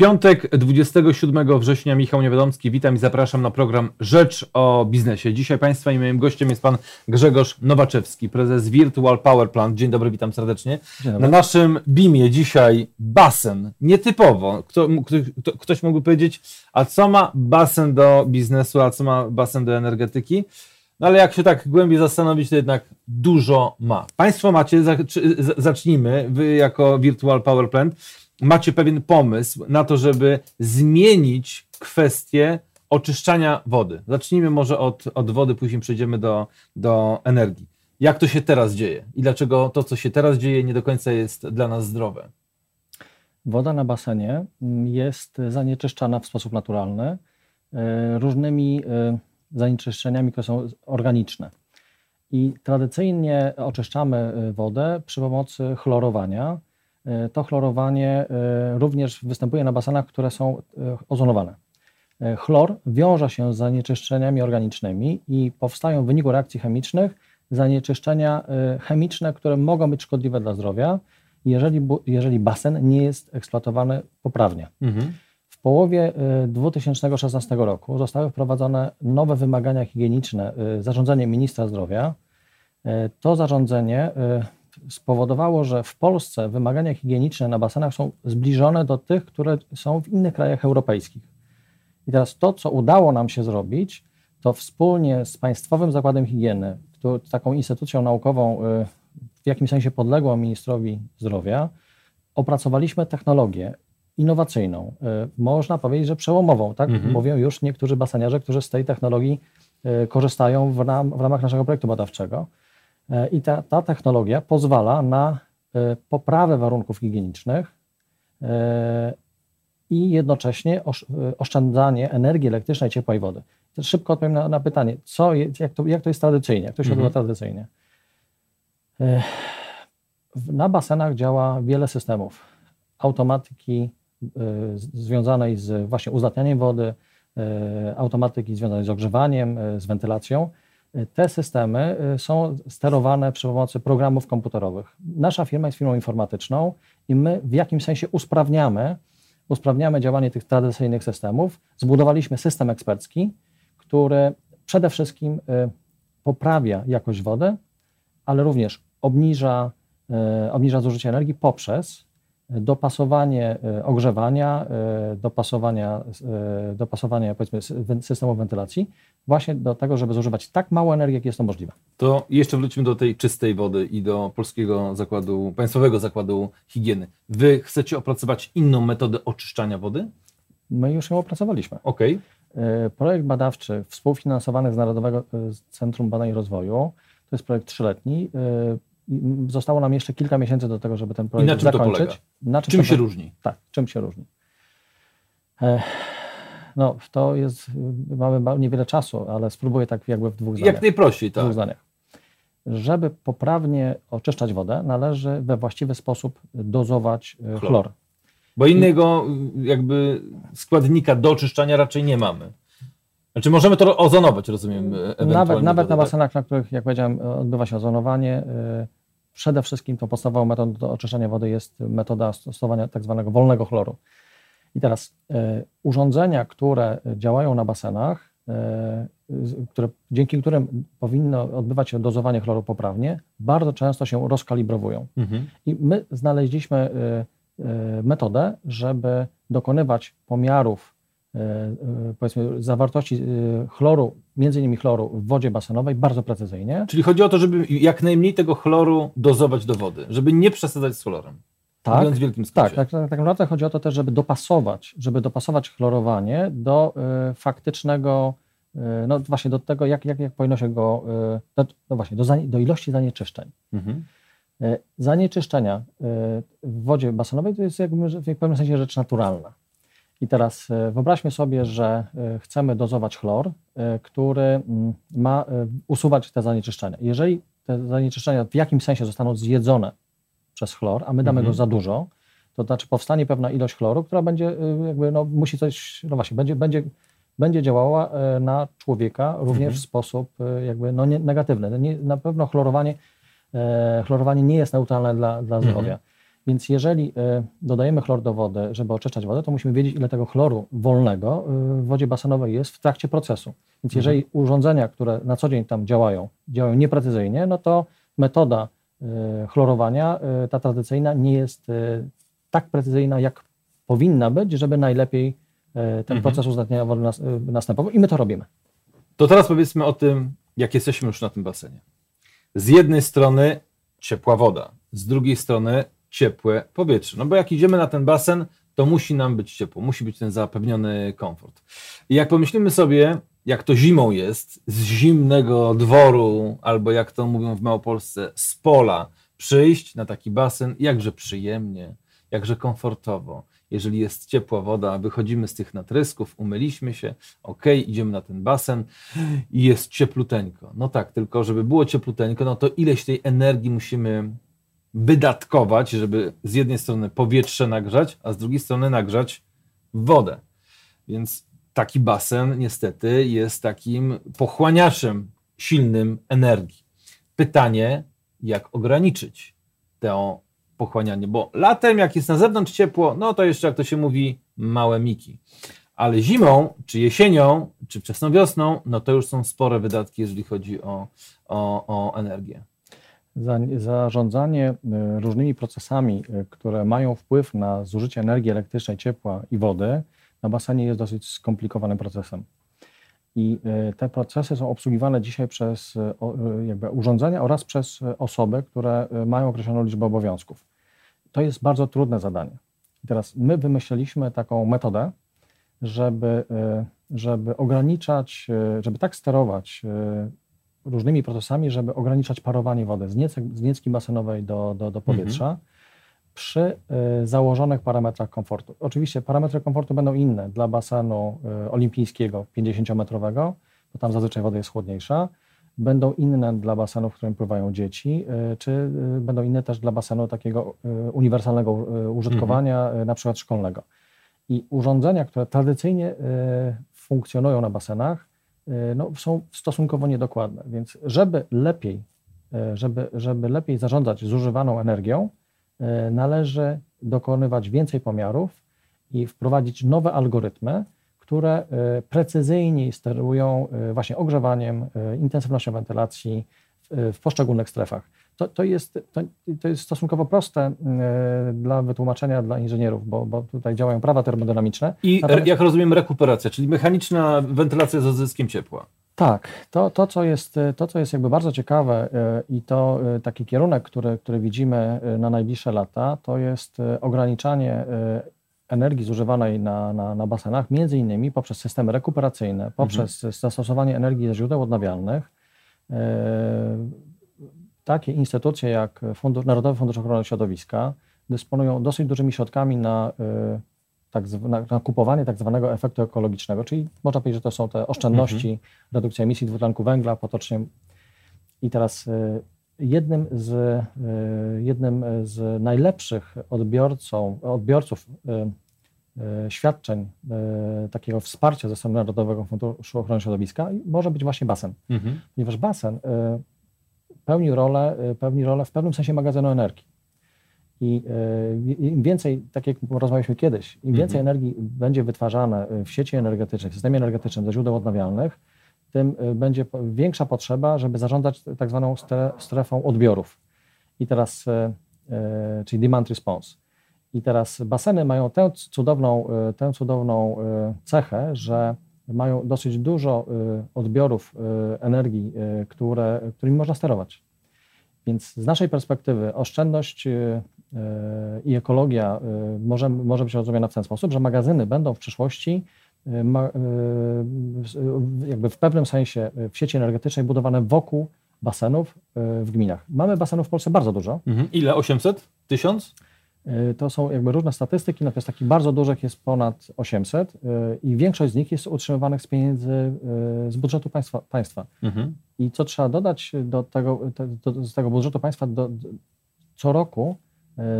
piątek 27 września Michał Niewiadomski, witam i zapraszam na program Rzecz o Biznesie. Dzisiaj Państwa i moim gościem jest Pan Grzegorz Nowaczewski, prezes Virtual Power Plant. Dzień dobry, witam serdecznie. Na naszym BIM-ie dzisiaj basen, nietypowo. Kto, kto, ktoś mógłby powiedzieć, a co ma basen do biznesu, a co ma basen do energetyki? No ale jak się tak głębiej zastanowić, to jednak dużo ma. Państwo macie, zacznijmy, Wy jako Virtual Power Plant, macie pewien pomysł na to, żeby zmienić kwestię oczyszczania wody. Zacznijmy może od, od wody, później przejdziemy do, do energii. Jak to się teraz dzieje i dlaczego to, co się teraz dzieje, nie do końca jest dla nas zdrowe? Woda na basenie jest zanieczyszczana w sposób naturalny e, różnymi e, zanieczyszczeniami, które są organiczne. I tradycyjnie oczyszczamy e, wodę przy pomocy chlorowania, to chlorowanie e, również występuje na basenach, które są e, ozonowane. Chlor wiąże się z zanieczyszczeniami organicznymi i powstają w wyniku reakcji chemicznych zanieczyszczenia chemiczne, które mogą być szkodliwe dla zdrowia, jeżeli, jeżeli basen nie jest eksploatowany poprawnie. Mhm. W połowie 2016 roku zostały wprowadzone nowe wymagania higieniczne zarządzeniem ministra zdrowia. To zarządzenie spowodowało, że w Polsce wymagania higieniczne na basenach są zbliżone do tych, które są w innych krajach europejskich. I teraz to, co udało nam się zrobić, to wspólnie z Państwowym Zakładem Higieny, taką instytucją naukową, y, w jakimś sensie podległą ministrowi zdrowia, opracowaliśmy technologię innowacyjną, y, można powiedzieć, że przełomową, tak? Mhm. Mówią już niektórzy baseniarze, którzy z tej technologii y, korzystają w, ram, w ramach naszego projektu badawczego. E, I ta, ta technologia pozwala na e, poprawę warunków higienicznych e, i jednocześnie oszczędzanie energii elektrycznej, ciepła i wody. Szybko odpowiem na, na pytanie, co, jak, to, jak to jest tradycyjnie, jak to się mhm. odbywa tradycyjnie. Na basenach działa wiele systemów. Automatyki związanej z właśnie uzdatnianiem wody, automatyki związanej z ogrzewaniem, z wentylacją. Te systemy y, są sterowane przy pomocy programów komputerowych. Nasza firma jest firmą informatyczną i my w jakimś sensie usprawniamy, usprawniamy działanie tych tradycyjnych systemów. Zbudowaliśmy system ekspercki, który przede wszystkim y, poprawia jakość wody, ale również obniża, y, obniża zużycie energii poprzez dopasowanie e, ogrzewania, e, dopasowania, e, dopasowania powiedzmy systemu wentylacji właśnie do tego, żeby zużywać tak mało energii, jak jest to możliwe. To jeszcze wróćmy do tej czystej wody i do Polskiego Zakładu, Państwowego Zakładu Higieny. Wy chcecie opracować inną metodę oczyszczania wody? My już ją opracowaliśmy. Okej. Okay. Projekt badawczy współfinansowany z Narodowego Centrum Badań i Rozwoju, to jest projekt trzyletni, Zostało nam jeszcze kilka miesięcy do tego, żeby ten projekt I na czym zakończyć. To polega? Na czym, czym się różni? Tak, czym się różni? No, to jest, mamy niewiele czasu, ale spróbuję tak jakby w dwóch zdaniach. Jak najprościej, tak. W dwóch zdaniach. Żeby poprawnie oczyszczać wodę, należy we właściwy sposób dozować e, chlor. chlor. Bo innego jakby składnika do oczyszczania raczej nie mamy. Znaczy możemy to ozonować, rozumiem. Nawet, nawet na tak? basenach, na których, jak powiedziałem, odbywa się ozonowanie, e, przede wszystkim tą podstawową metodą do oczyszczania wody jest metoda stosowania tak zwanego wolnego chloru. I teraz e, urządzenia, które działają na basenach, e, które, dzięki którym powinno odbywać się dozowanie chloru poprawnie, bardzo często się rozkalibrowują. Mhm. I my znaleźliśmy metodę, żeby dokonywać pomiarów powiedzmy zawartości e, chloru, między innymi chloru w wodzie basenowej bardzo precyzyjnie. Czyli chodzi o to, żeby jak najmniej tego chloru dozować do wody, żeby nie przesadzać z chlorem. Tak, tak, tak, tak, tak naprawdę chodzi o to też, żeby dopasować, żeby dopasować chlorowanie do y, faktycznego, y, no właśnie do tego, jak, jak, jak powinno się go, y, do, no właśnie, do, do ilości zanieczyszczeń. Mhm. Zanieczyszczenia w wodzie basenowej to jest jakby w pewnym sensie rzecz naturalna. I teraz e, wyobraźmy sobie, że e, chcemy dozować chlor, e, który mm, ma usuwać te zanieczyszczenia. Jeżeli te zanieczyszczenia w jakimś sensie zostaną zjedzone przez chlor, a my damy mhm. go za dużo, to znaczy powstanie pewna ilość chloru, która będzie jakby, no, musi coś, no właśnie, będzie, będzie, będzie działała na człowieka również mhm. w sposób jakby, no, nie, negatywny. Nie, na pewno chlorowanie, chlorowanie nie jest neutralne dla, dla zdrowia. Mhm. Więc jeżeli dodajemy chlor do wody, żeby oczyszczać wodę, to musimy wiedzieć, ile tego chloru wolnego w wodzie basenowej jest w trakcie procesu. Więc jeżeli mhm. urządzenia, które na co dzień tam działają, działają nieprecyzyjnie, no to metoda chlorowania, ta tradycyjna, nie jest tak precyzyjna, jak powinna być, żeby najlepiej ten mhm. proces uzdatniania wody następował i my to robimy. To teraz powiedzmy o tym, jak jesteśmy już na tym basenie. Z jednej strony ciepła woda, z drugiej strony ciepłe powietrze. No bo jak idziemy na ten basen, to musi nam być ciepło, musi być ten zapewniony komfort. I jak pomyślimy sobie, jak to zimą jest, z zimnego dworu, albo jak to mówią w Małopolsce, z pola, przyjść na taki basen, jakże przyjemnie, jakże komfortowo. Jeżeli jest ciepła woda, wychodzimy z tych natrysków, umyliśmy się, ok, idziemy na ten basen i jest ciepluteńko. No tak, tylko żeby było ciepluteńko, no to ileś tej energii musimy wydatkować, żeby z jednej strony powietrze nagrzać, a z drugiej strony nagrzać wodę. Więc taki basen niestety jest takim pochłaniaczem silnym energii. Pytanie, jak ograniczyć tę pochłanianie, bo latem, jak jest na zewnątrz ciepło, no to jeszcze, jak to się mówi, małe miki. Ale zimą, czy jesienią, czy wczesną wiosną, no to już są spore wydatki, jeżeli chodzi o, o, o energię. Zarządzanie y, różnymi procesami, y, które mają wpływ na zużycie energii elektrycznej, ciepła i wody na basenie jest dosyć skomplikowanym procesem. I y, te procesy są obsługiwane dzisiaj przez jakby urządzenia oraz przez osoby, które mają określoną liczbę obowiązków. To jest bardzo trudne zadanie. I teraz my wymyśliliśmy taką metodę, żeby, żeby ograniczać, żeby tak sterować różnymi procesami, żeby ograniczać parowanie wody z, niec, z niecki basenowej do, do, do powietrza mhm. przy y, założonych parametrach komfortu. Oczywiście parametry komfortu będą inne dla basenu y, olimpijskiego 50-metrowego, bo tam zazwyczaj woda jest chłodniejsza. Będą inne dla basenu, w którym pływają dzieci, y, czy y, będą inne też dla basenu takiego y, uniwersalnego użytkowania, mhm. na przykład szkolnego. I urządzenia, które tradycyjnie funkcjonują na basenach, no, są stosunkowo niedokładne. Więc żeby lepiej, e, żeby, żeby lepiej zarządzać zużywaną energią, e, należy dokonywać więcej pomiarów i wprowadzić nowe algorytmy, które precyzyjniej sterują właśnie ogrzewaniem, intensywnością wentylacji w poszczególnych strefach. To, to, jest, to, to jest stosunkowo proste e, dla wytłumaczenia dla inżynierów, bo, bo tutaj działają prawa termodynamiczne. I Natomiast... jak rozumiem rekuperacja, czyli mechaniczna wentylacja z odzyskiem ciepła. Tak, to, to, co jest, to, co jest jakby bardzo ciekawe e, i to e, taki kierunek, który, który widzimy na najbliższe lata, to jest ograniczanie energii zużywanej na, na, na basenach, między innymi poprzez systemy rekuperacyjne, poprzez mhm. zastosowanie energii ze źródeł odnawialnych, takie instytucje jak Fundusz, Narodowy Fundusz Ochrony Środowiska dysponują dosyć dużymi środkami na, y, tak, na, na kupowanie tak zwanego efektu ekologicznego, czyli można powiedzieć, że to są te oszczędności, mhm. redukcja emisji dwutlenku węgla potocznie. I teraz y, jednym z, y, jednym z najlepszych odbiorcą, odbiorców świadczeń takiego wsparcia ze strony Narodowego Funduszu Ochrony Środowiska może być właśnie basen. Mhm. Ponieważ basen pełni rolę, y, pełni rolę w pewnym sensie magazynu energii. I y, im więcej, tak jak rozmawialiśmy kiedyś, im więcej mhm. energii będzie wytwarzane w sieci energetycznej, w systemie energetycznym ze źródeł odnawialnych, tym y, będzie większa potrzeba, żeby zarządzać tak zwaną strefą odbiorów. I teraz, czyli demand response. I teraz baseny mają tę cudowną, tę cudowną cechę, że mają dosyć dużo y, odbiorów y, energii, y, które, którymi można sterować. Więc z naszej perspektywy oszczędność i ekologia może, może być rozumiana w ten sposób, że magazyny będą w przyszłości jakby w pewnym sensie w sieci energetycznej budowane wokół basenów w gminach. Mamy basenów w Polsce bardzo dużo. Mhm. Ile? 800? 1000? E, to są jakby różne statystyki, natomiast takich bardzo dużych jest ponad 800 e, i większość z nich jest utrzymywanych z pieniędzy e, z budżetu państwa. państwa. Mhm. I co trzeba dodać do tego, do, z tego budżetu państwa, do, do, co roku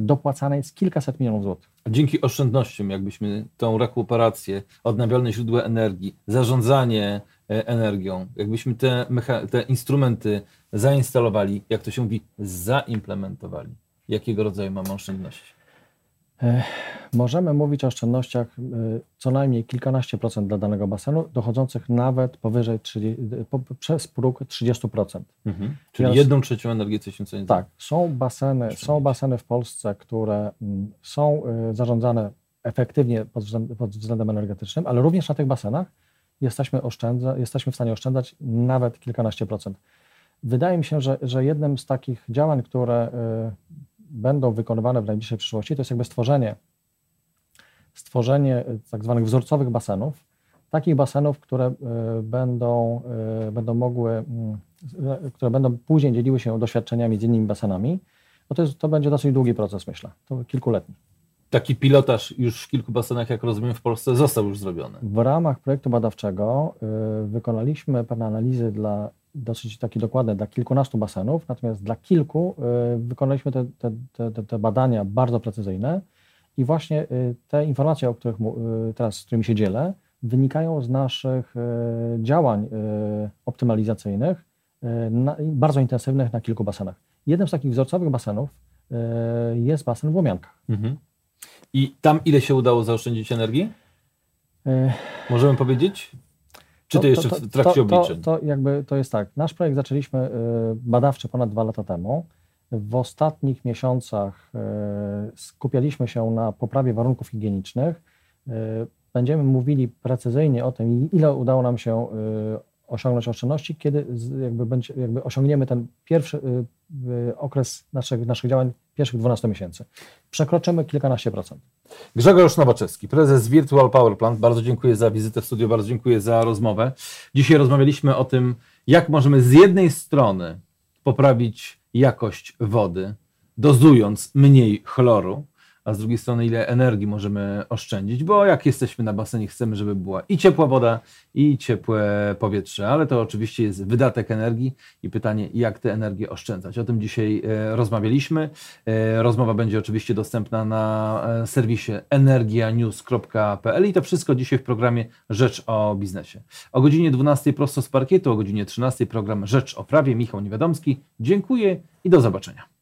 dopłacane jest kilkaset milionów złotych. Dzięki oszczędnościom, jakbyśmy tą rekuperację, odnawialne źródła energii, zarządzanie energią, jakbyśmy te, te instrumenty zainstalowali, jak to się mówi, zaimplementowali jakiego rodzaju mamy oszczędności? Możemy mówić o oszczędnościach y, co najmniej kilkanaście procent dla danego basenu, dochodzących nawet powyżej 30, po, przez próg 30%. Mhm. Czyli Teraz- jedną trzecią energii co Tak, są baseny, są baseny w Polsce, które mm, są y, zarządzane efektywnie pod względem, pod względem energetycznym, ale również na tych basenach jesteśmy, oszczędza, jesteśmy w stanie oszczędzać nawet kilkanaście procent. Wydaje mi się, że, że jednym z takich działań, które y, będą wykonywane w najbliższej przyszłości, to jest jakby stworzenie, stworzenie y, tak zwanych wzorcowych basenów, takich basenów, które y, będą, y, będą mogły, mm, które będą później dzieliły się doświadczeniami z innymi basenami, bo to, jest, to będzie dosyć długi proces, myślę, to kilkuletni. Taki pilotaż już w kilku basenach, jak rozumiem, w Polsce został już zrobiony. W ramach projektu badawczego wykonaliśmy pewne analizy dla dosyć takie dokładne dla kilkunastu basenów, natomiast dla kilku y, wykonaliśmy te, te, te, te- badania bardzo precyzyjne i właśnie y, te informacje, o których y, teraz, z którymi się dzielę, wynikają z naszych działań optymalizacyjnych, bardzo intensywnych na kilku basenach. Jednym z takich wzorcowych basenów jest basen w Łomiankach. Mhm. I tam ile się udało zaoszczędzić energii? Możemy powiedzieć? Czy to, jeszcze w trakcie to, obliczeń? To, to jakby to jest tak. Nasz projekt zaczęliśmy y, badawczy ponad dwa lata temu. W ostatnich miesiącach y, skupialiśmy się na poprawie warunków higienicznych. Y, Będziemy mówili precyzyjnie o tym, ile udało nam się osiągnąć oszczędności, kiedy jakby, będzie, jakby osiągniemy ten pierwszy okres naszych, naszych działań, pierwszych 12 miesięcy. Przekroczymy kilkanaście procent. Grzegorz Nowaczewski, prezes Virtual Power Plant. Bardzo dziękuję za wizytę w studiu, bardzo dziękuję za rozmowę. Dzisiaj rozmawialiśmy o tym, jak możemy z jednej strony poprawić jakość wody, dozując mniej chloru, a z drugiej strony ile energii możemy oszczędzić, bo jak jesteśmy na basenie, chcemy, żeby była i ciepła woda, i ciepłe powietrze, ale to oczywiście jest wydatek energii i pytanie, jak tę energię oszczędzać. O tym dzisiaj e, rozmawialiśmy. E, rozmowa będzie oczywiście dostępna na e, serwisie energianews.pl i to wszystko dzisiaj w programie Rzecz o biznesie. O godzinie 12 prosto z parkietu, o godzinie 13 program Rzecz o prawie. Michał Niewiadomski. Dziękuję i do zobaczenia.